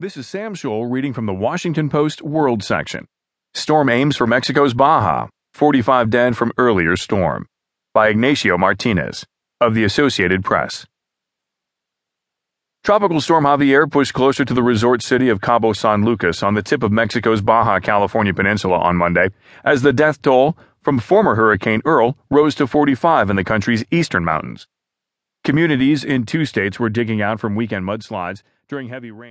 This is Sam Scholl reading from the Washington Post World section. Storm aims for Mexico's Baja. 45 dead from earlier storm. By Ignacio Martinez of the Associated Press. Tropical storm Javier pushed closer to the resort city of Cabo San Lucas on the tip of Mexico's Baja California peninsula on Monday, as the death toll from former Hurricane Earl rose to 45 in the country's eastern mountains. Communities in two states were digging out from weekend mudslides during heavy rain.